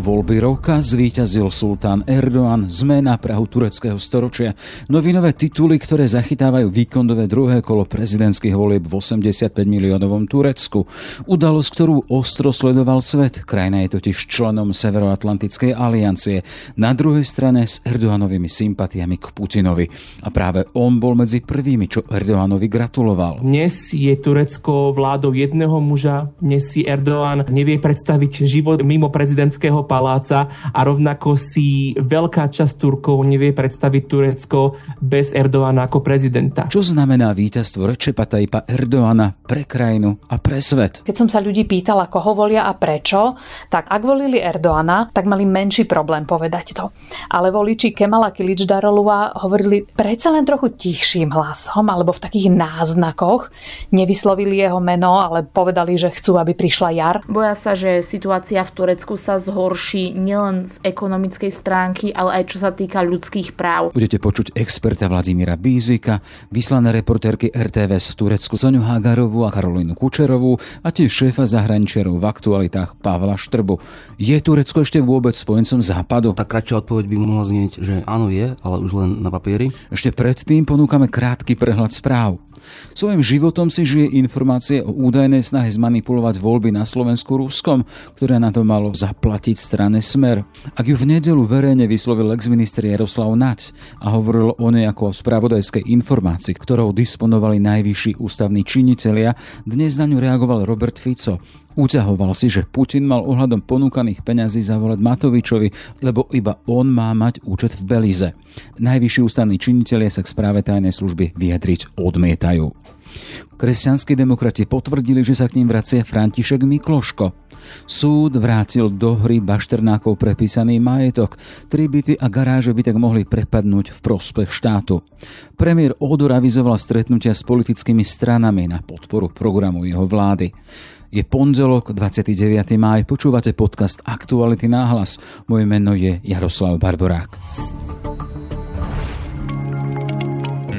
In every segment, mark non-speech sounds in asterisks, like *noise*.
Voľby roka zvíťazil sultán Erdoğan, sme na Prahu tureckého storočia. Novinové tituly, ktoré zachytávajú výkondové druhé kolo prezidentských volieb v 85 miliónovom Turecku. Udalosť, ktorú ostro sledoval svet. Krajina je totiž členom Severoatlantickej aliancie. Na druhej strane s Erdoğanovými sympatiami k Putinovi. A práve on bol medzi prvými, čo Erdoğanovi gratuloval. Dnes je Turecko vládou jedného muža. Dnes si Erdoğan nevie predstaviť život mimo prezidentského paláca a rovnako si veľká časť Turkov nevie predstaviť Turecko bez Erdoána ako prezidenta. Čo znamená víťazstvo Rečepa Tajpa Erdoána pre krajinu a pre svet? Keď som sa ľudí pýtala, koho volia a prečo, tak ak volili Erdoána, tak mali menší problém povedať to. Ale voliči Kemala Kiličdarolova hovorili predsa len trochu tichším hlasom alebo v takých náznakoch. Nevyslovili jeho meno, ale povedali, že chcú, aby prišla jar. Boja sa, že situácia v Turecku sa zhorší horší nielen z ekonomickej stránky, ale aj čo sa týka ľudských práv. Budete počuť experta Vladimíra Bízika, vyslané reportérky RTVS v Turecku Soňu Hagarovú a Karolínu Kučerovú a tiež šéfa zahraničiarov v aktualitách Pavla Štrbu. Je Turecko ešte vôbec spojencom západu? Tak kratšia odpoveď by mohla znieť, že áno je, ale už len na papieri. Ešte predtým ponúkame krátky prehľad správ. Svojim životom si žije informácie o údajnej snahe zmanipulovať voľby na Slovensku Ruskom, ktoré na to malo zaplatiť strane Smer. Ak ju v nedelu verejne vyslovil ex-minister Jaroslav Nať a hovoril o nej ako o spravodajskej informácii, ktorou disponovali najvyšší ústavní činitelia, dnes na ňu reagoval Robert Fico. Uťahoval si, že Putin mal ohľadom ponúkaných peňazí zavolať Matovičovi, lebo iba on má mať účet v Belize. Najvyšší ústavní činitelia sa k správe tajnej služby vyjadriť odmietajú. Kresťanskí demokrati potvrdili, že sa k ním vracia František Mikloško. Súd vrátil do hry Bašternákov prepísaný majetok. Tri byty a garáže by tak mohli prepadnúť v prospech štátu. Premiér Odor avizoval stretnutia s politickými stranami na podporu programu jeho vlády. Je pondelok, 29. máj, počúvate podcast Aktuality náhlas. Moje meno je Jaroslav Barborák.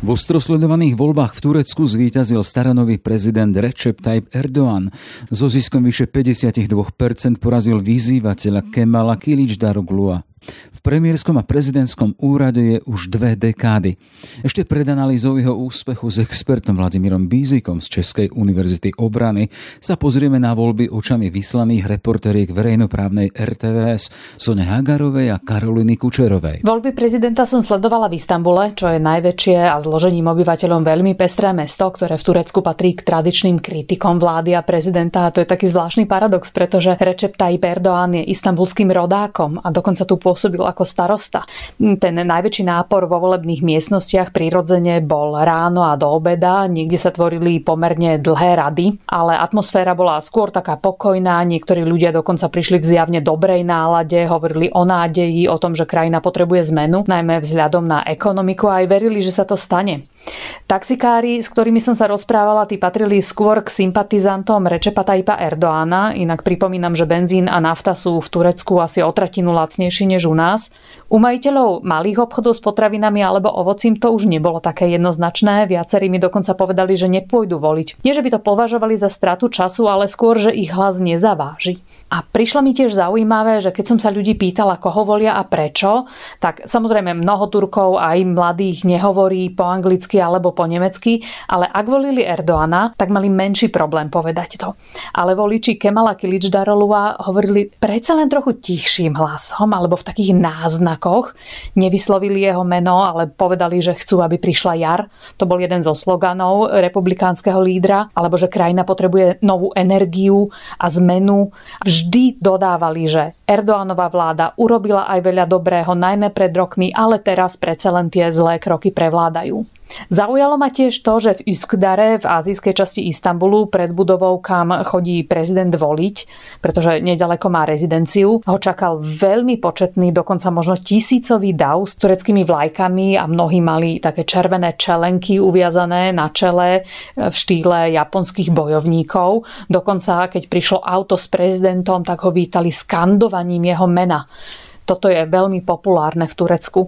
V ostrosledovaných voľbách v Turecku zvíťazil staranový prezident Recep Tayyip Erdoğan. So ziskom vyše 52% porazil vyzývateľa Kemala Kiličdaroglua. V premiérskom a prezidentskom úrade je už dve dekády. Ešte pred analýzou jeho úspechu s expertom Vladimírom Bízikom z Českej univerzity obrany sa pozrieme na voľby očami vyslaných reporteriek verejnoprávnej RTVS Sone Hagarovej a Karoliny Kučerovej. Voľby prezidenta som sledovala v Istambule, čo je najväčšie a zložením obyvateľom veľmi pestré mesto, ktoré v Turecku patrí k tradičným kritikom vlády a prezidenta. A to je taký zvláštny paradox, pretože Recep Tayyip Erdoğan je istambulským rodákom a dokonca tu pôsobil ako starosta. Ten najväčší nápor vo volebných miestnostiach prirodzene bol ráno a do obeda, niekde sa tvorili pomerne dlhé rady, ale atmosféra bola skôr taká pokojná, niektorí ľudia dokonca prišli k zjavne dobrej nálade, hovorili o nádeji, o tom, že krajina potrebuje zmenu, najmä vzhľadom na ekonomiku a aj verili, že sa to stane. Taxikári, s ktorými som sa rozprávala, tí patrili skôr k sympatizantom Rečepa Tajpa Erdoána, inak pripomínam, že benzín a nafta sú v Turecku asi o tretinu lacnejší než u nás. U majiteľov malých obchodov s potravinami alebo ovocím to už nebolo také jednoznačné, viacerí mi dokonca povedali, že nepôjdu voliť. Nie, že by to považovali za stratu času, ale skôr, že ich hlas nezaváži. A prišlo mi tiež zaujímavé, že keď som sa ľudí pýtala, koho volia a prečo, tak samozrejme mnoho Turkov aj mladých nehovorí po anglicky alebo po nemecky, ale ak volili Erdoana, tak mali menší problém povedať to. Ale voliči Kemala Kiličdarolua hovorili predsa len trochu tichším hlasom alebo v takých náznakoch. Nevyslovili jeho meno, ale povedali, že chcú, aby prišla jar. To bol jeden zo sloganov republikánskeho lídra, alebo že krajina potrebuje novú energiu a zmenu. Vždy dodávali, že Erdoánová vláda urobila aj veľa dobrého, najmä pred rokmi, ale teraz predsa len tie zlé kroky prevládajú. Zaujalo ma tiež to, že v Üskdare v azijskej časti Istanbulu pred budovou, kam chodí prezident voliť, pretože nedaleko má rezidenciu, ho čakal veľmi početný, dokonca možno tisícový dav s tureckými vlajkami a mnohí mali také červené čelenky uviazané na čele v štýle japonských bojovníkov. Dokonca, keď prišlo auto s prezidentom, tak ho vítali skandovaním jeho mena. Toto je veľmi populárne v Turecku.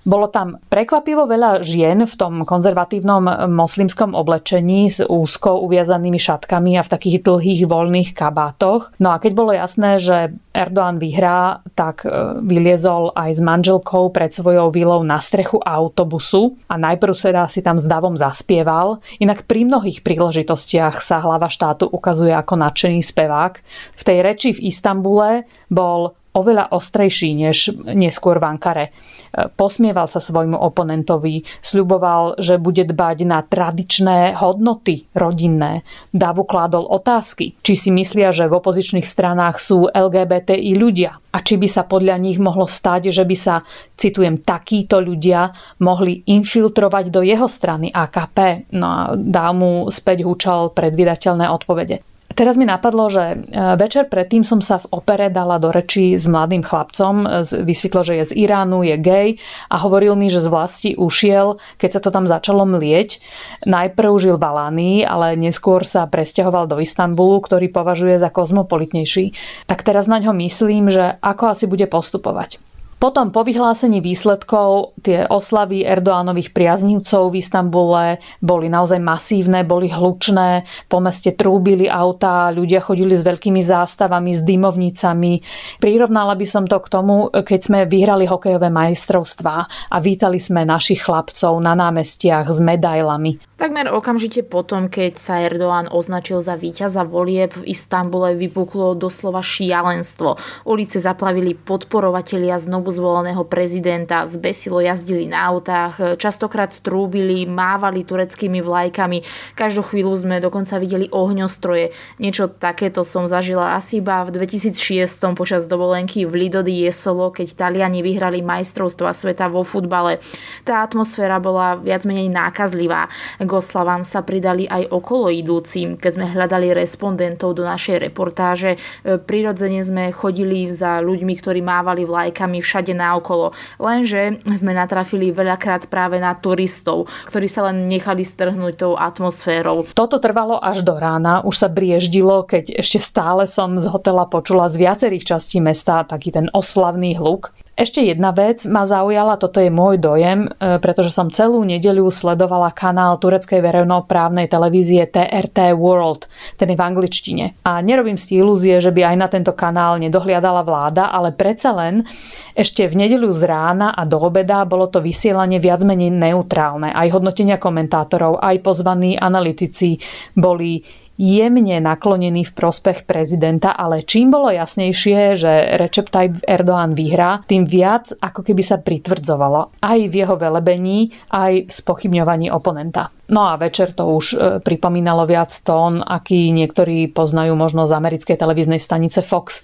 Bolo tam prekvapivo veľa žien v tom konzervatívnom moslimskom oblečení s úzko uviazanými šatkami a v takých dlhých voľných kabátoch. No a keď bolo jasné, že Erdoğan vyhrá, tak e, vyliezol aj s manželkou pred svojou vilou na strechu autobusu a najprv teda si tam s davom zaspieval. Inak pri mnohých príležitostiach sa hlava štátu ukazuje ako nadšený spevák. V tej reči v Istambule bol oveľa ostrejší než neskôr v Ankare. Posmieval sa svojmu oponentovi, sľuboval, že bude dbať na tradičné hodnoty rodinné. Davu kládol otázky, či si myslia, že v opozičných stranách sú LGBTI ľudia a či by sa podľa nich mohlo stať, že by sa, citujem, takíto ľudia mohli infiltrovať do jeho strany AKP. No a dá mu späť húčal predvydateľné odpovede. Teraz mi napadlo, že e, večer predtým som sa v opere dala do reči s mladým chlapcom. Vysvetlo, že je z Iránu, je gay a hovoril mi, že z vlasti ušiel, keď sa to tam začalo mlieť. Najprv žil v Alánii, ale neskôr sa presťahoval do Istanbulu, ktorý považuje za kozmopolitnejší. Tak teraz na ňo myslím, že ako asi bude postupovať. Potom po vyhlásení výsledkov tie oslavy Erdoánových priaznívcov v Istambule boli naozaj masívne, boli hlučné, po meste trúbili autá, ľudia chodili s veľkými zástavami, s dymovnicami. Prirovnala by som to k tomu, keď sme vyhrali hokejové majstrovstvá a vítali sme našich chlapcov na námestiach s medailami. Takmer okamžite potom, keď sa Erdoğan označil za víťaza volieb, v Istambule vypuklo doslova šialenstvo. Ulice zaplavili podporovatelia znovu zvoleného prezidenta, zbesilo jazdili na autách, častokrát trúbili, mávali tureckými vlajkami. Každú chvíľu sme dokonca videli ohňostroje. Niečo takéto som zažila asi iba v 2006 počas dovolenky v Lidody Jesolo, keď Taliani vyhrali majstrovstva sveta vo futbale. Tá atmosféra bola viac menej nákazlivá k oslavám sa pridali aj okolo idúcim. Keď sme hľadali respondentov do našej reportáže, e, prirodzene sme chodili za ľuďmi, ktorí mávali vlajkami všade naokolo. Lenže sme natrafili veľakrát práve na turistov, ktorí sa len nechali strhnúť tou atmosférou. Toto trvalo až do rána, už sa brieždilo, keď ešte stále som z hotela počula z viacerých častí mesta taký ten oslavný hluk. Ešte jedna vec ma zaujala, toto je môj dojem, e, pretože som celú nedeľu sledovala kanál tureckej verejnoprávnej televízie TRT World, ten je v angličtine. A nerobím si ilúzie, že by aj na tento kanál nedohliadala vláda, ale predsa len ešte v nedeľu z rána a do obeda bolo to vysielanie viac menej neutrálne. Aj hodnotenia komentátorov, aj pozvaní analytici boli jemne naklonený v prospech prezidenta, ale čím bolo jasnejšie, že Recep Tayyip Erdoğan vyhrá, tým viac ako keby sa pritvrdzovalo aj v jeho velebení, aj v spochybňovaní oponenta. No a večer to už e, pripomínalo viac tón, aký niektorí poznajú možno z americkej televíznej stanice Fox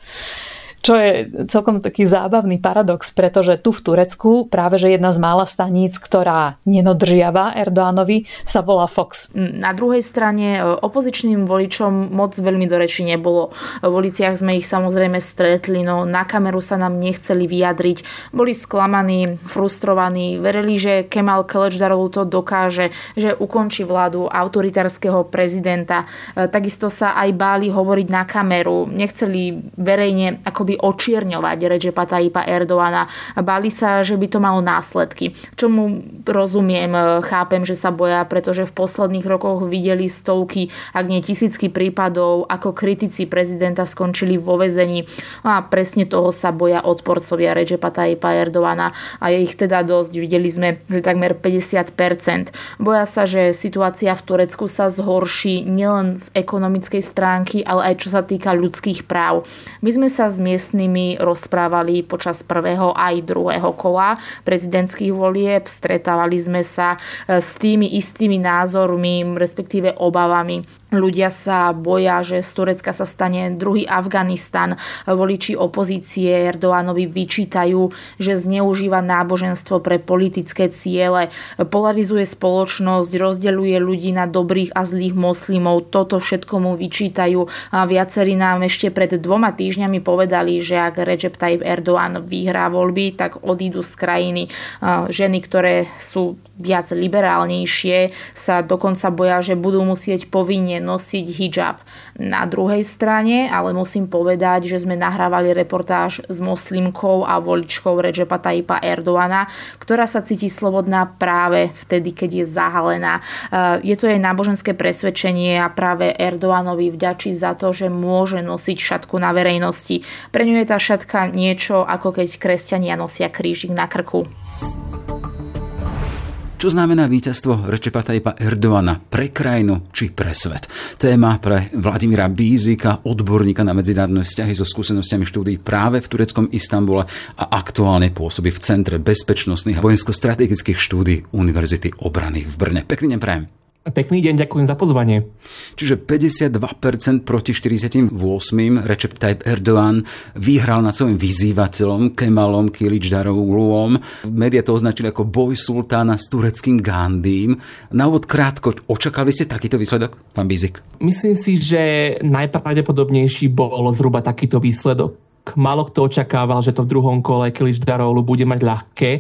čo je celkom taký zábavný paradox, pretože tu v Turecku práve že jedna z mála staníc, ktorá nenodržiava Erdoánovi, sa volá Fox. Na druhej strane e, opozičným voličom moc veľmi do reči nebolo. V uliciach sme ich samozrejme stretli, no na kameru sa nám nechceli vyjadriť. Boli sklamaní, frustrovaní, verili, že Kemal Kılıçdaroğlu to dokáže, že ukončí vládu autoritárskeho prezidenta. E, takisto sa aj báli hovoriť na kameru. Nechceli verejne akoby očierňovať Recepa Tayyipa Erdoana. Bali sa, že by to malo následky. Čomu rozumiem, e, chápem, že sa boja, pretože v posledných rokoch videli stovky, ak nie tisícky prípadov, ako kritici prezidenta skončili vo vezení. No a presne toho sa boja odporcovia Recepa Tayyipa Erdoana a je ich teda dosť. Videli sme, že takmer 50%. Boja sa, že situácia v Turecku sa zhorší nielen z ekonomickej stránky, ale aj čo sa týka ľudských práv. My sme sa z miest miestnymi rozprávali počas prvého aj druhého kola prezidentských volieb. Stretávali sme sa e, s tými istými názormi, respektíve obavami. Ľudia sa boja, že z Turecka sa stane druhý Afganistan. Voliči opozície Erdoánovi vyčítajú, že zneužíva náboženstvo pre politické ciele, polarizuje spoločnosť, rozdeľuje ľudí na dobrých a zlých moslimov. Toto všetko mu vyčítajú. A viacerí nám ešte pred dvoma týždňami povedali, že ak Recep Tayyip Erdoğan vyhrá voľby, tak odídu z krajiny. Ženy, ktoré sú viac liberálnejšie, sa dokonca boja, že budú musieť povinne nosiť hijab. Na druhej strane, ale musím povedať, že sme nahrávali reportáž s moslimkou a voličkou Recepa Tayyipa Erdoana, ktorá sa cíti slobodná práve vtedy, keď je zahalená. Je to jej náboženské presvedčenie a práve Erdoanovi vďačí za to, že môže nosiť šatku na verejnosti. Pre ňu je tá šatka niečo, ako keď kresťania nosia krížik na krku. Čo znamená víťazstvo Rečepa Tajpa Erdoana pre krajinu či pre svet? Téma pre Vladimíra Bízika, odborníka na medzinárodné vzťahy so skúsenostiami štúdií práve v tureckom Istambule a aktuálne pôsobí v Centre bezpečnostných a vojensko-strategických štúdí Univerzity obrany v Brne. Pekný deň prajem. Pekný deň, ďakujem za pozvanie. Čiže 52% proti 48. Recep Tayyip Erdogan vyhral nad svojim vyzývateľom Kemalom Kiličdarovúom. Media to označili ako boj sultána s tureckým Gandhím. Na úvod krátko, očakali ste takýto výsledok, pán Bizik? Myslím si, že najpravdepodobnejší bol zhruba takýto výsledok Málo kto očakával, že to v druhom kole Kilič Darolu bude mať ľahké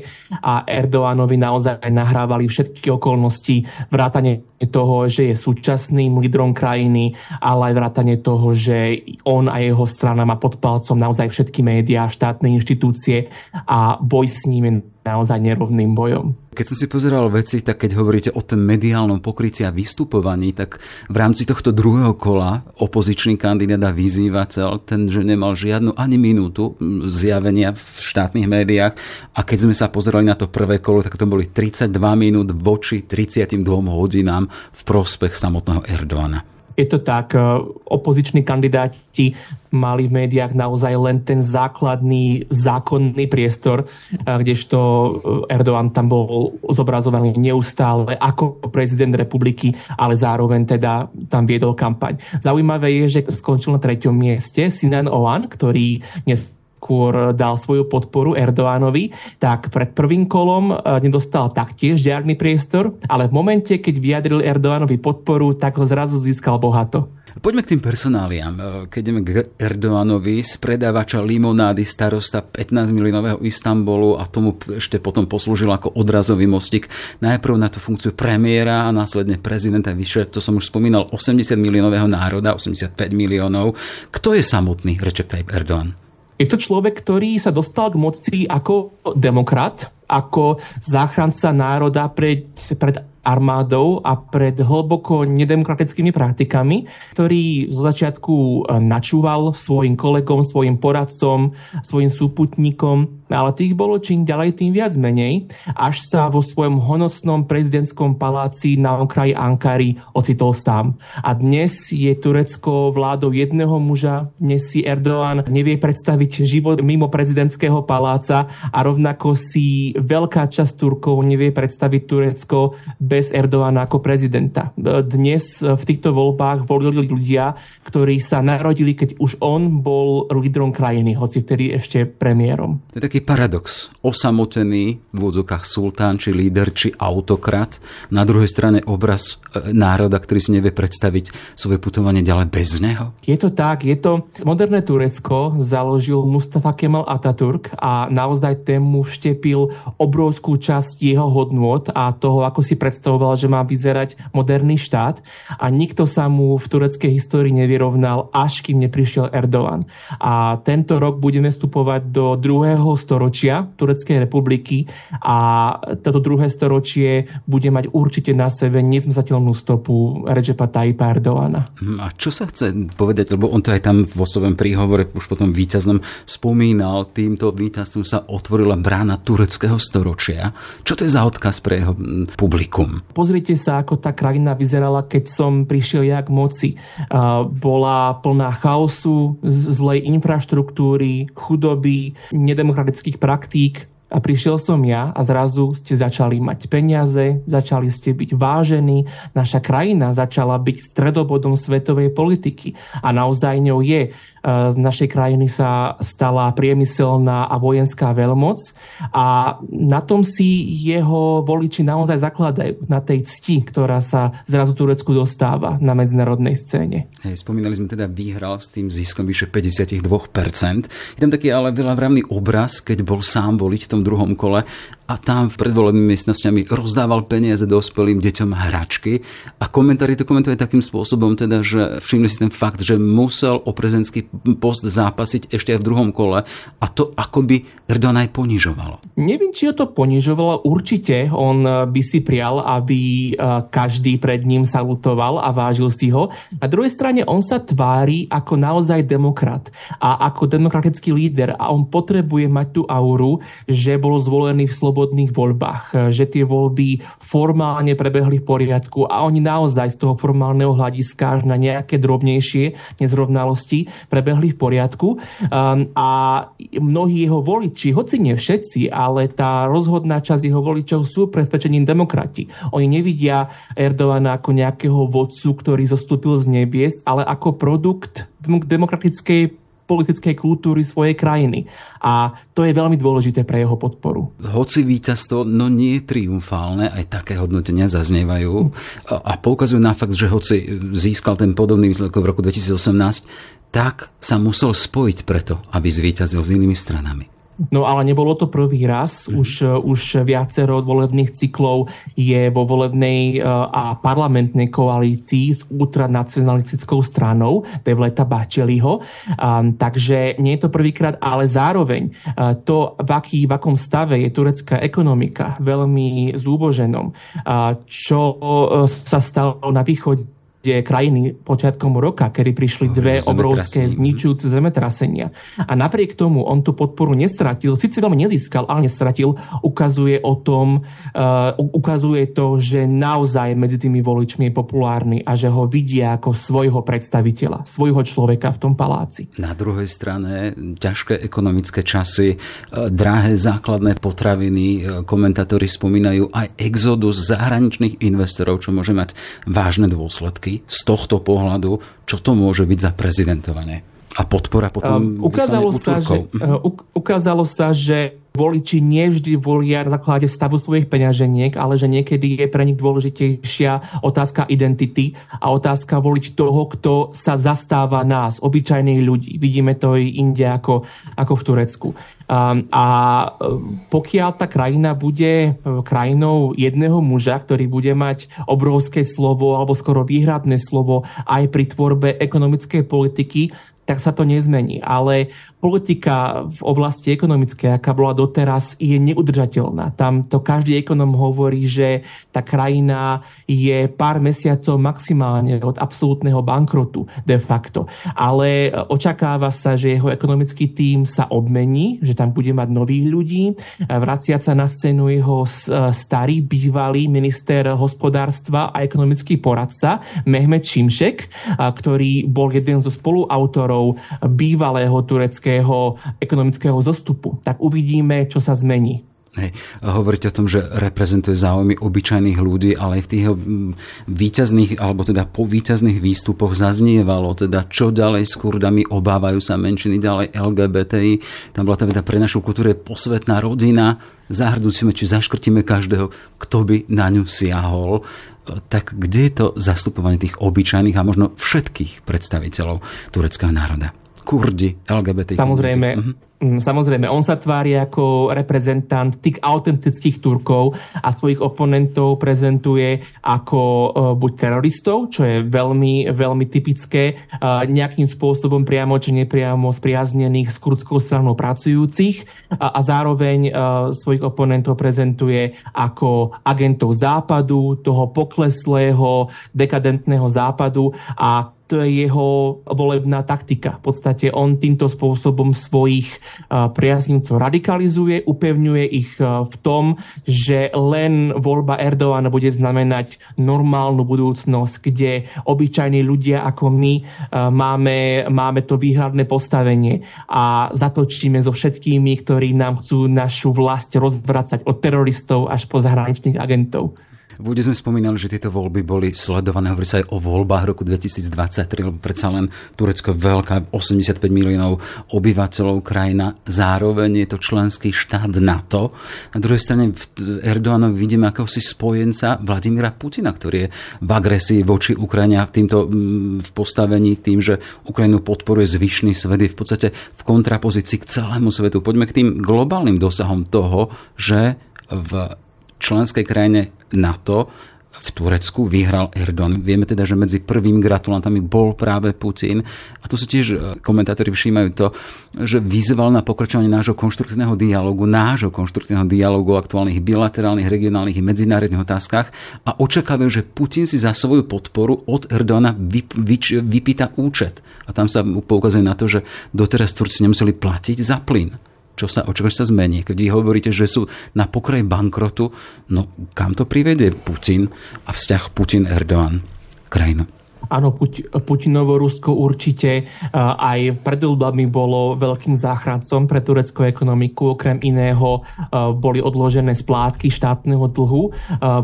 a Erdoánovi naozaj nahrávali všetky okolnosti, vrátane toho, že je súčasným lídrom krajiny, ale aj vrátane toho, že on a jeho strana má pod palcom naozaj všetky médiá, štátne inštitúcie a boj s ním je naozaj nerovným bojom. Keď som si pozeral veci, tak keď hovoríte o tom mediálnom pokrytí a vystupovaní, tak v rámci tohto druhého kola opozičný kandidát a vyzývateľ, ten, že nemal žiadnu ani minútu zjavenia v štátnych médiách a keď sme sa pozerali na to prvé kolo, tak to boli 32 minút voči 32 hodinám v prospech samotného Erdoána. Je to tak, e, opoziční kandidáti mali v médiách naozaj len ten základný zákonný priestor, e, kdežto e, Erdoğan tam bol zobrazovaný neustále ako prezident republiky, ale zároveň teda tam viedol kampaň. Zaujímavé je, že skončil na treťom mieste Sinan Oan, ktorý dnes skôr dal svoju podporu Erdoánovi, tak pred prvým kolom e, nedostal taktiež žiadny priestor, ale v momente, keď vyjadril Erdoánovi podporu, tak ho zrazu získal bohato. Poďme k tým personáliám. E, keď ideme k Erdoánovi, z predávača limonády starosta 15 miliónového Istanbulu a tomu ešte potom poslúžil ako odrazový mostik. Najprv na tú funkciu premiéra a následne prezidenta vyše, to som už spomínal, 80 miliónového národa, 85 miliónov. Kto je samotný Recep Tayyip Erdoğan? Je to človek, ktorý sa dostal k moci ako demokrat, ako záchranca národa pred, pred armádou a pred hlboko nedemokratickými praktikami, ktorý zo začiatku e, načúval svojim kolegom, svojim poradcom, svojim súputníkom, ale tých bolo čím ďalej, tým viac menej, až sa vo svojom honosnom prezidentskom paláci na okraji Ankary ocitol sám. A dnes je Turecko vládou jedného muža, dnes si Erdoğan nevie predstaviť život mimo prezidentského paláca a rovnako si veľká časť Turkov nevie predstaviť Turecko bez Erdoána ako prezidenta. Dnes v týchto voľbách volili ľudia, ktorí sa narodili, keď už on bol lídrom krajiny, hoci vtedy ešte premiérom. To je taký paradox. Osamotený v úvodzokách sultán, či líder, či autokrat. Na druhej strane obraz e, národa, ktorý si nevie predstaviť svoje putovanie ďalej bez neho. Je to tak, je to moderné Turecko založil Mustafa Kemal Atatürk a naozaj tému vštepil obrovskú časť jeho hodnôt a toho, ako si predstavoval, že má vyzerať moderný štát a nikto sa mu v tureckej histórii nevyrovnal, až kým neprišiel Erdogan. A tento rok budeme vstupovať do druhého storočia Tureckej republiky a toto druhé storočie bude mať určite na sebe nezmzateľnú stopu Recepa Tayyipa Erdogana. Hm, a čo sa chce povedať, lebo on to aj tam vo svojom príhovore už potom víťaznom spomínal, týmto víťazstvom sa otvorila brána tureckého storočia. Čo to je za odkaz pre jeho hm, publikum? Pozrite sa, ako tá krajina vyzerala, keď som prišiel ja k moci. Bola plná chaosu, zlej infraštruktúry, chudoby, nedemokratických praktík, a prišiel som ja a zrazu ste začali mať peniaze, začali ste byť vážení, naša krajina začala byť stredobodom svetovej politiky a naozaj ňou je. Z našej krajiny sa stala priemyselná a vojenská veľmoc a na tom si jeho voliči naozaj zakladajú, na tej cti, ktorá sa zrazu Turecku dostáva na medzinárodnej scéne. Hej, spomínali sme teda vyhral s tým ziskom vyše 52%. Je tam taký ale veľa obraz, keď bol sám voliť v tom druhom kole a tam v predvolebnými miestnosťami rozdával peniaze dospelým deťom hračky a komentári to komentuje takým spôsobom, teda, že všimli si ten fakt, že musel o prezidentský post zápasiť ešte aj v druhom kole a to akoby Erdogan aj ponižovalo. Neviem, či ho to ponižovalo. Určite on by si prial, aby e, každý pred ním salutoval a vážil si ho. Na druhej strane on sa tvári ako naozaj demokrat a ako demokratický líder a on potrebuje mať tú auru, že bol zvolený v slobodných voľbách, že tie voľby formálne prebehli v poriadku a oni naozaj z toho formálneho hľadiska až na nejaké drobnejšie nezrovnalosti prebehli v poriadku. Um, a mnohí jeho voliči, hoci nie všetci, ale tá rozhodná časť jeho voličov sú presvedčení demokrati. Oni nevidia Erdogana ako nejakého vodcu, ktorý zostúpil z nebies, ale ako produkt demokratickej politickej kultúry svojej krajiny. A to je veľmi dôležité pre jeho podporu. Hoci víťazstvo, no nie je triumfálne, aj také hodnotenia zaznievajú a poukazujú na fakt, že hoci získal ten podobný výsledok v roku 2018, tak sa musel spojiť preto, aby zvíťazil s inými stranami. No ale nebolo to prvý raz. Mhm. Už, už viacero volebných cyklov je vo volebnej e, a parlamentnej koalícii s ultranacionalistickou stranou Devleta Bačeliho. Um, takže nie je to prvýkrát, ale zároveň uh, to, v, aký, v akom stave je turecká ekonomika, veľmi zúboženom, čo sa stalo na východe krajiny počiatkom roka, kedy prišli dve obrovské zničujúce zemetrasenia. A napriek tomu on tú podporu nestratil, síce veľmi nezískal, ale nestratil, ukazuje o tom, uh, ukazuje to, že naozaj medzi tými voličmi je populárny a že ho vidia ako svojho predstaviteľa, svojho človeka v tom paláci. Na druhej strane ťažké ekonomické časy, uh, drahé základné potraviny, uh, komentátori spomínajú aj exodus zahraničných investorov, čo môže mať vážne dôsledky z tohto pohľadu, čo to môže byť za prezidentovanie. A podpora potom um, ukázalo, sa, že, uh, ukázalo sa, že voliči nevždy volia na základe stavu svojich peňaženiek, ale že niekedy je pre nich dôležitejšia otázka identity a otázka voliť toho, kto sa zastáva nás, obyčajných ľudí. Vidíme to i inde ako, ako v Turecku. Um, a um, pokiaľ tá krajina bude uh, krajinou jedného muža, ktorý bude mať obrovské slovo alebo skoro výhradné slovo aj pri tvorbe ekonomickej politiky, tak sa to nezmení. Ale politika v oblasti ekonomickej, aká bola doteraz, je neudržateľná. Tam to každý ekonom hovorí, že tá krajina je pár mesiacov maximálne od absolútneho bankrotu de facto. Ale očakáva sa, že jeho ekonomický tím sa obmení, že tam bude mať nových ľudí. Vraciať sa na scénu jeho starý bývalý minister hospodárstva a ekonomický poradca Mehmet Šimšek, ktorý bol jeden zo spoluautorov autorov bývalého tureckého ekonomického zostupu. Tak uvidíme, čo sa zmení. Hej. Hovoríte o tom, že reprezentuje záujmy obyčajných ľudí, ale aj v tých výťazných, alebo teda po výťazných výstupoch zaznievalo, teda čo ďalej s Kurdami, obávajú sa menšiny, ďalej LGBTI, tam bola teda pre našu kultúru posvetná rodina, zahrdúcime, či zaškrtíme každého, kto by na ňu siahol tak kde je to zastupovanie tých obyčajných a možno všetkých predstaviteľov tureckého národa? Kurdi, LGBT. Samozrejme, uh-huh. Samozrejme, on sa tvári ako reprezentant tých autentických Turkov a svojich oponentov prezentuje ako uh, buď teroristov, čo je veľmi, veľmi typické, uh, nejakým spôsobom priamo či nepriamo spriaznených s kurdskou stranou pracujúcich a, a zároveň uh, svojich oponentov prezentuje ako agentov západu, toho pokleslého, dekadentného západu a to je jeho volebná taktika. V podstate on týmto spôsobom svojich priaznivcov radikalizuje, upevňuje ich v tom, že len voľba Erdoána bude znamenať normálnu budúcnosť, kde obyčajní ľudia ako my máme, máme to výhradné postavenie a zatočíme so všetkými, ktorí nám chcú našu vlast rozvracať od teroristov až po zahraničných agentov. V úde sme spomínali, že tieto voľby boli sledované, hovorí sa aj o voľbách roku 2023, lebo predsa len Turecko je veľká, 85 miliónov obyvateľov krajina, zároveň je to členský štát NATO. Na druhej strane v Erdoánovi vidíme akéhosi spojenca Vladimíra Putina, ktorý je v agresii voči Ukrajine a týmto mm, v postavení tým, že Ukrajinu podporuje zvyšný svet, je v podstate v kontrapozícii k celému svetu. Poďme k tým globálnym dosahom toho, že v členskej krajine NATO v Turecku vyhral Erdogan. Vieme teda, že medzi prvými gratulantami bol práve Putin. A tu si tiež e, komentátori všímajú to, že vyzval na pokračovanie nášho konštruktívneho dialogu, nášho konštruktívneho dialogu o aktuálnych bilaterálnych, regionálnych i medzinárodných otázkach a očakávajú, že Putin si za svoju podporu od Erdogana vyp, vyč, vypýta účet. A tam sa poukazuje na to, že doteraz Turci nemuseli platiť za plyn čo sa, čo sa zmení. Keď vy hovoríte, že sú na pokraji bankrotu, no kam to privedie Putin a vzťah Putin-Erdogan krajina? Áno, Putinovo Rusko určite aj pred voľbami bolo veľkým záchrancom pre tureckú ekonomiku. Okrem iného boli odložené splátky štátneho dlhu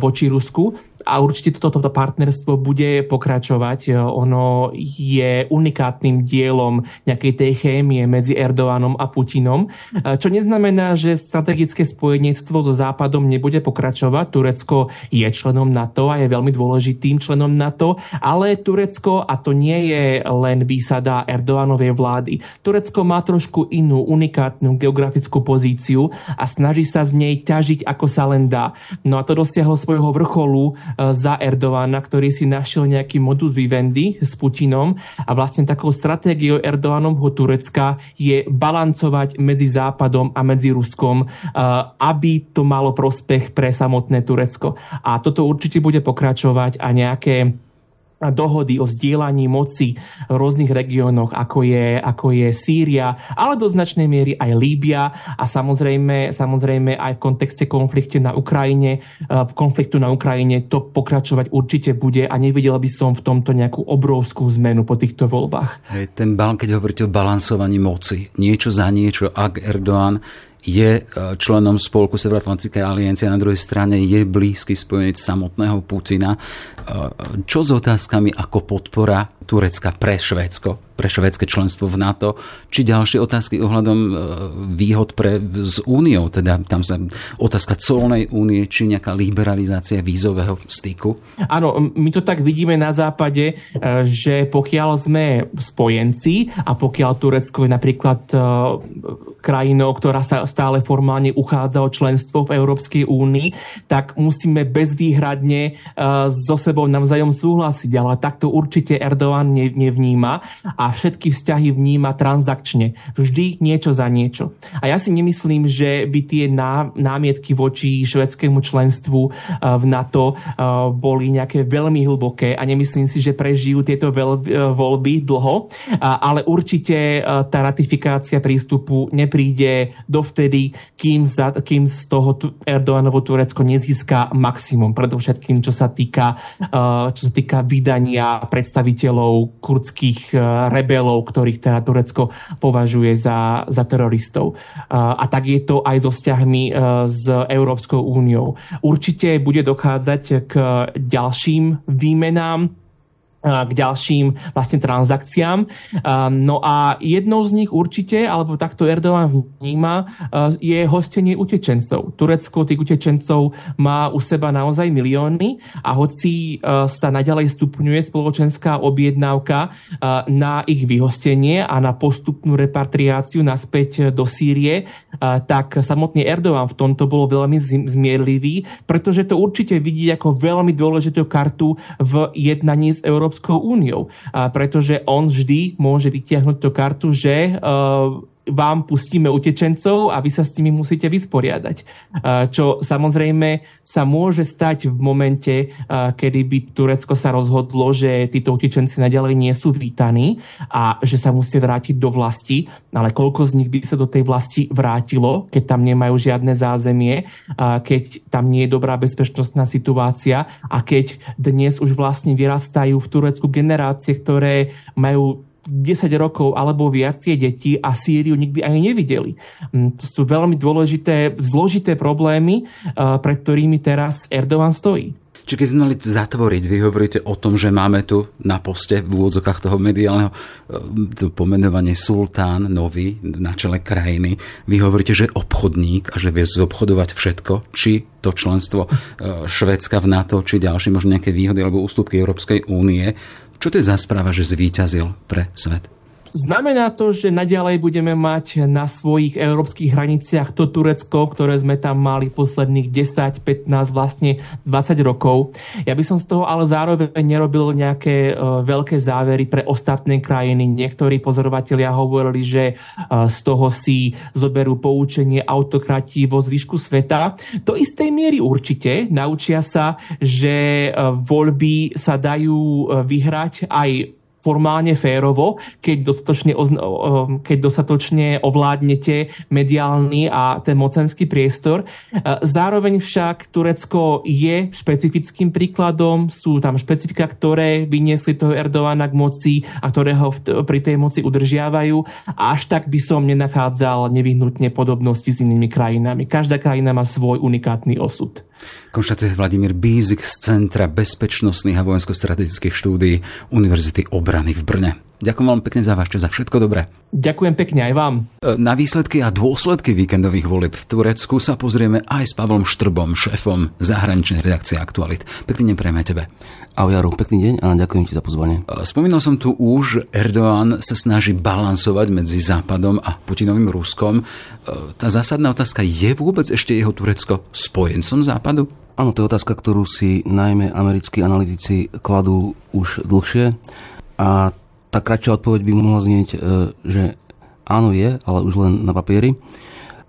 voči Rusku a určite toto, toto partnerstvo bude pokračovať. Ono je unikátnym dielom nejakej tej chémie medzi Erdoánom a Putinom, čo neznamená, že strategické spojenectvo so Západom nebude pokračovať. Turecko je členom NATO a je veľmi dôležitým členom NATO, ale Turecko, a to nie je len výsada Erdoánovej vlády, Turecko má trošku inú unikátnu geografickú pozíciu a snaží sa z nej ťažiť, ako sa len dá. No a to dosiahlo svojho vrcholu E, za Erdoána, ktorý si našiel nejaký modus vivendi s Putinom a vlastne takou stratégiou Erdoánovho Turecka je balancovať medzi Západom a medzi Ruskom, e, aby to malo prospech pre samotné Turecko. A toto určite bude pokračovať a nejaké dohody o zdieľaní moci v rôznych regiónoch, ako je, ako je Sýria, ale do značnej miery aj Líbia a samozrejme, samozrejme aj v kontexte konfliktu na Ukrajine, eh, konfliktu na Ukrajine to pokračovať určite bude a nevidel by som v tomto nejakú obrovskú zmenu po týchto voľbách. Hej, ten keď hovoríte o balansovaní moci, niečo za niečo, ak Erdoğan je e, členom spolku Severoatlantickej aliancie na druhej strane je blízky spojenec samotného Putina. E, čo s otázkami ako podpora Turecka pre Švédsko? pre švedské členstvo v NATO, či ďalšie otázky ohľadom e, výhod pre s úniou, teda tam sa otázka colnej únie, či nejaká liberalizácia vízového styku? Áno, my to tak vidíme na západe, e, že pokiaľ sme spojenci a pokiaľ Turecko je napríklad e, krajinou, ktorá sa stále formálne uchádza o členstvo v Európskej únii, tak musíme bezvýhradne so sebou navzájom súhlasiť, ale takto určite Erdoğan nevníma a všetky vzťahy vníma transakčne. Vždy niečo za niečo. A ja si nemyslím, že by tie námietky voči švedskému členstvu eh, v NATO eh, boli nejaké veľmi hlboké a nemyslím si, že prežijú tieto eh, voľby dlho, ale určite tá ratifikácia prístupu nepríde dovtedy, kým, za, kým z toho Erdoganovo Turecko nezíska maximum. Predovšetkým, čo sa týka, čo sa týka vydania predstaviteľov kurdských rebelov, ktorých teda Turecko považuje za, za teroristov. A tak je to aj so vzťahmi e, s Európskou úniou. Určite bude dochádzať k ďalším výmenám k ďalším vlastne transakciám. No a jednou z nich určite, alebo takto Erdogan vníma, je hostenie utečencov. Turecko tých utečencov má u seba naozaj milióny a hoci sa naďalej stupňuje spoločenská objednávka na ich vyhostenie a na postupnú repatriáciu naspäť do Sýrie, tak samotný Erdogan v tomto bol veľmi zmierlivý, pretože to určite vidí ako veľmi dôležitú kartu v jednaní s Európskou Európskou úniou, pretože on vždy môže vytiahnuť tú kartu, že uh, vám pustíme utečencov a vy sa s nimi musíte vysporiadať. Čo samozrejme sa môže stať v momente, kedy by Turecko sa rozhodlo, že títo utečenci naďalej nie sú vítaní a že sa musia vrátiť do vlasti, ale koľko z nich by sa do tej vlasti vrátilo, keď tam nemajú žiadne zázemie, keď tam nie je dobrá bezpečnostná situácia a keď dnes už vlastne vyrastajú v Turecku generácie, ktoré majú 10 rokov alebo viac tie deti a Sýriu nikdy ani nevideli. Mm, to sú veľmi dôležité, zložité problémy, pred ktorými teraz Erdogan stojí. Čiže keď sme mali zatvoriť, vy hovoríte o tom, že máme tu na poste v úvodzokách toho mediálneho to pomenovanie sultán nový na čele krajiny. Vy hovoríte, že obchodník a že vie zobchodovať všetko, či to členstvo Švedska v NATO, či ďalšie možno nejaké výhody alebo ústupky Európskej únie. Čo to je za správa, že zvíťazil pre svet? Znamená to, že naďalej budeme mať na svojich európskych hraniciach to Turecko, ktoré sme tam mali posledných 10, 15, vlastne 20 rokov. Ja by som z toho ale zároveň nerobil nejaké uh, veľké závery pre ostatné krajiny. Niektorí pozorovatelia hovorili, že uh, z toho si zoberú poučenie autokratí vo zvyšku sveta. Do istej miery určite naučia sa, že uh, voľby sa dajú vyhrať aj formálne férovo, keď dostatočne, keď dostatočne ovládnete mediálny a ten mocenský priestor. E, zároveň však Turecko je špecifickým príkladom, sú tam špecifika, ktoré vyniesli toho Erdogana k moci a ktoré ho pri tej moci udržiavajú. Až tak by som nenachádzal nevyhnutne podobnosti s inými krajinami. Každá krajina má svoj unikátny osud. Konštatuje Vladimír Bízik z Centra bezpečnostných a vojensko-strategických štúdií Univerzity obrany v Brne. Ďakujem vám pekne za váš čas, za všetko dobré. Ďakujem pekne aj vám. E, na výsledky a dôsledky víkendových volieb v Turecku sa pozrieme aj s Pavlom Štrbom, šéfom zahraničnej redakcie Aktualit. Pekný deň prejme tebe. Ahoj Jaro, pekný deň a ďakujem ti za pozvanie. E, spomínal som tu už, že Erdoğan sa snaží balansovať medzi Západom a Putinovým Ruskom. E, tá zásadná otázka, je vôbec ešte jeho Turecko spojencom Západu? Áno, to je otázka, ktorú si najmä americkí analytici kladú už dlhšie. A tá kratšia odpoveď by mohla znieť, e, že áno je, ale už len na papieri.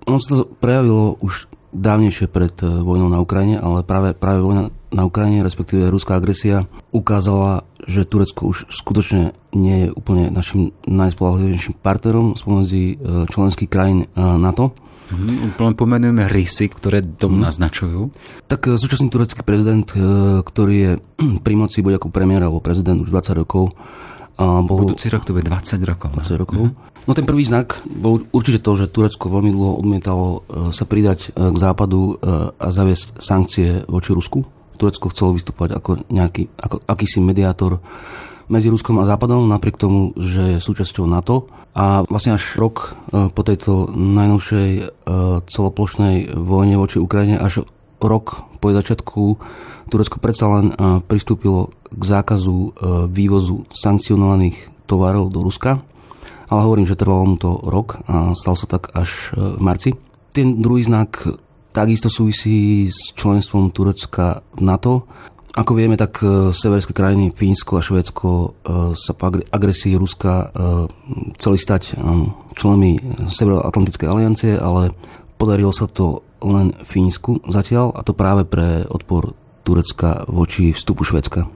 Ono sa to prejavilo už dávnejšie pred e, vojnou na Ukrajine, ale práve, práve vojna na Ukrajine, respektíve ruská agresia, ukázala, že Turecko už skutočne nie je úplne našim najspolahlivejším partnerom spomedzi e, členských krajín NATO. Mhm, len pomenujeme rysy, ktoré dom mhm. naznačujú. Tak súčasný turecký prezident, ktorý je *clears throat* pri moci buď ako premiér alebo prezident už 20 rokov, a bol... Budúci rok to bude 20 rokov. 20 rokov. Mm-hmm. No ten prvý znak bol určite to, že Turecko veľmi dlho odmietalo e, sa pridať e, k západu e, a zaviesť sankcie voči Rusku. Turecko chcelo vystúpať ako nejaký, ako akýsi mediátor medzi Ruskom a Západom, napriek tomu, že je súčasťou NATO. A vlastne až rok po tejto najnovšej celoplošnej vojne voči Ukrajine, až rok po začiatku Turecko predsa len pristúpilo k zákazu e, vývozu sankcionovaných tovarov do Ruska, ale hovorím, že trvalo mu to rok a stalo sa tak až e, v marci. Ten druhý znak takisto súvisí s členstvom Turecka v NATO. Ako vieme, tak e, severské krajiny Fínsko a Švédsko sa po agresii Ruska chceli stať členmi Severoatlantickej aliancie, ale podarilo sa to len Fínsku zatiaľ a to práve pre odpor Turecka voči vstupu Švedska.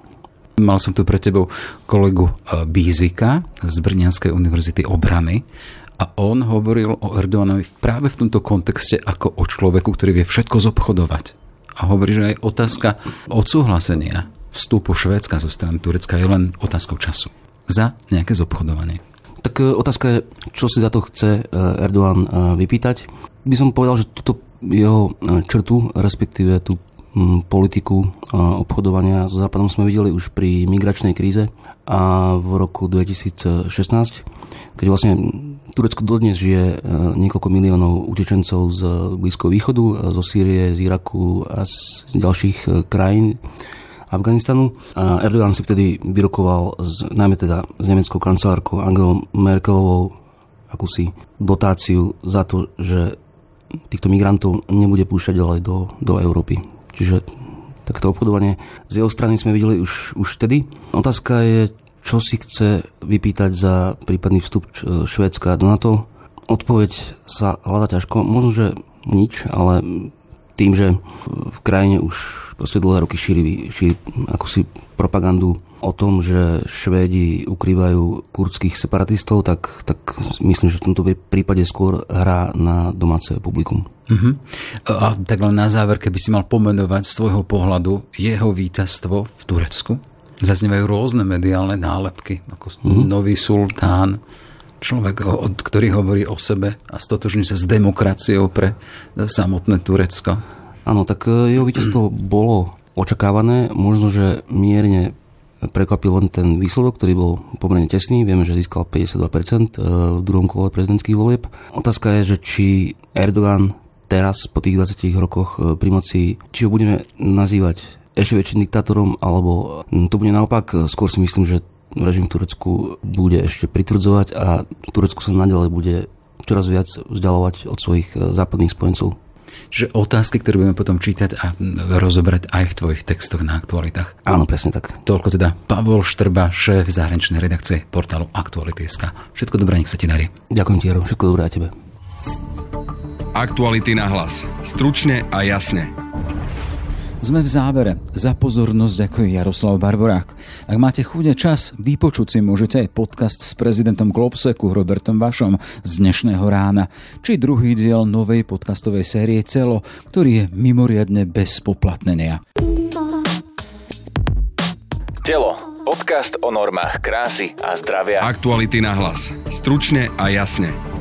Mal som tu pre tebou kolegu e, Bízika z Brňanskej univerzity obrany a on hovoril o Erdoganovi práve v tomto kontexte ako o človeku, ktorý vie všetko zobchodovať. A hovorí, že aj otázka odsúhlasenia vstupu Švédska zo strany Turecka je len otázkou času. Za nejaké zobchodovanie. Tak e, otázka je, čo si za to chce e, Erdogan vypýtať. By som povedal, že túto jeho črtu, respektíve tú politiku obchodovania so Západom sme videli už pri migračnej kríze a v roku 2016, keď vlastne Turecko dodnes žije e, niekoľko miliónov utečencov z Blízkoho východu, e, zo Sýrie, z Iraku a z ďalších e, krajín Afganistanu. A Erdogan si vtedy vyrokoval z, najmä teda s nemeckou kancelárkou Angelou Merkelovou akúsi dotáciu za to, že týchto migrantov nebude púšťať ďalej do, do Európy. Čiže takéto obchodovanie z jeho strany sme videli už, už vtedy. Otázka je, čo si chce vypýtať za prípadný vstup Švédska do NATO. Odpoveď sa hľada ťažko. Možno, že nič, ale tým, že v krajine už proste dlhé roky šíri, šíri ako si propagandu o tom, že Švédi ukrývajú kurdských separatistov, tak, tak myslím, že v tomto prípade skôr hrá na domáce publikum. Uh-huh. A tak len na záver, keby si mal pomenovať z tvojho pohľadu jeho víťazstvo v Turecku? Zaznievajú rôzne mediálne nálepky, ako uh-huh. nový sultán, človek, od, ktorý hovorí o sebe a stotožní sa s demokraciou pre samotné Turecko. Áno, tak e, jeho víťazstvo *clears throat* bolo očakávané, možno, že mierne prekvapil len ten výsledok, ktorý bol pomerne tesný. Vieme, že získal 52% e, v druhom kole prezidentských volieb. Otázka je, že či Erdogan teraz po tých 20 rokoch e, pri moci, či ho budeme nazývať ešte väčším diktátorom, alebo to bude naopak. Skôr si myslím, že režim v Turecku bude ešte pritvrdzovať a Turecko sa naďalej bude čoraz viac vzdialovať od svojich e, západných spojencov. Že otázky, ktoré budeme potom čítať a rozobrať aj v tvojich textoch na aktualitách. Áno, presne tak. Toľko teda Pavol Štrba, šéf zahraničnej redakcie portálu Aktuality.sk. Všetko dobré, nech sa ti darí. Ďakujem ti, Jaro. Všetko dobré a tebe. Aktuality na hlas. Stručne a jasne. Sme v závere. Za pozornosť ďakuje Jaroslav Barborák. Ak máte chude čas, vypočuť si môžete aj podcast s prezidentom Globseku Robertom Vašom z dnešného rána, či druhý diel novej podcastovej série Celo, ktorý je mimoriadne bez poplatnenia. Telo. Podcast o normách krásy a zdravia. Aktuality na hlas. Stručne a jasne.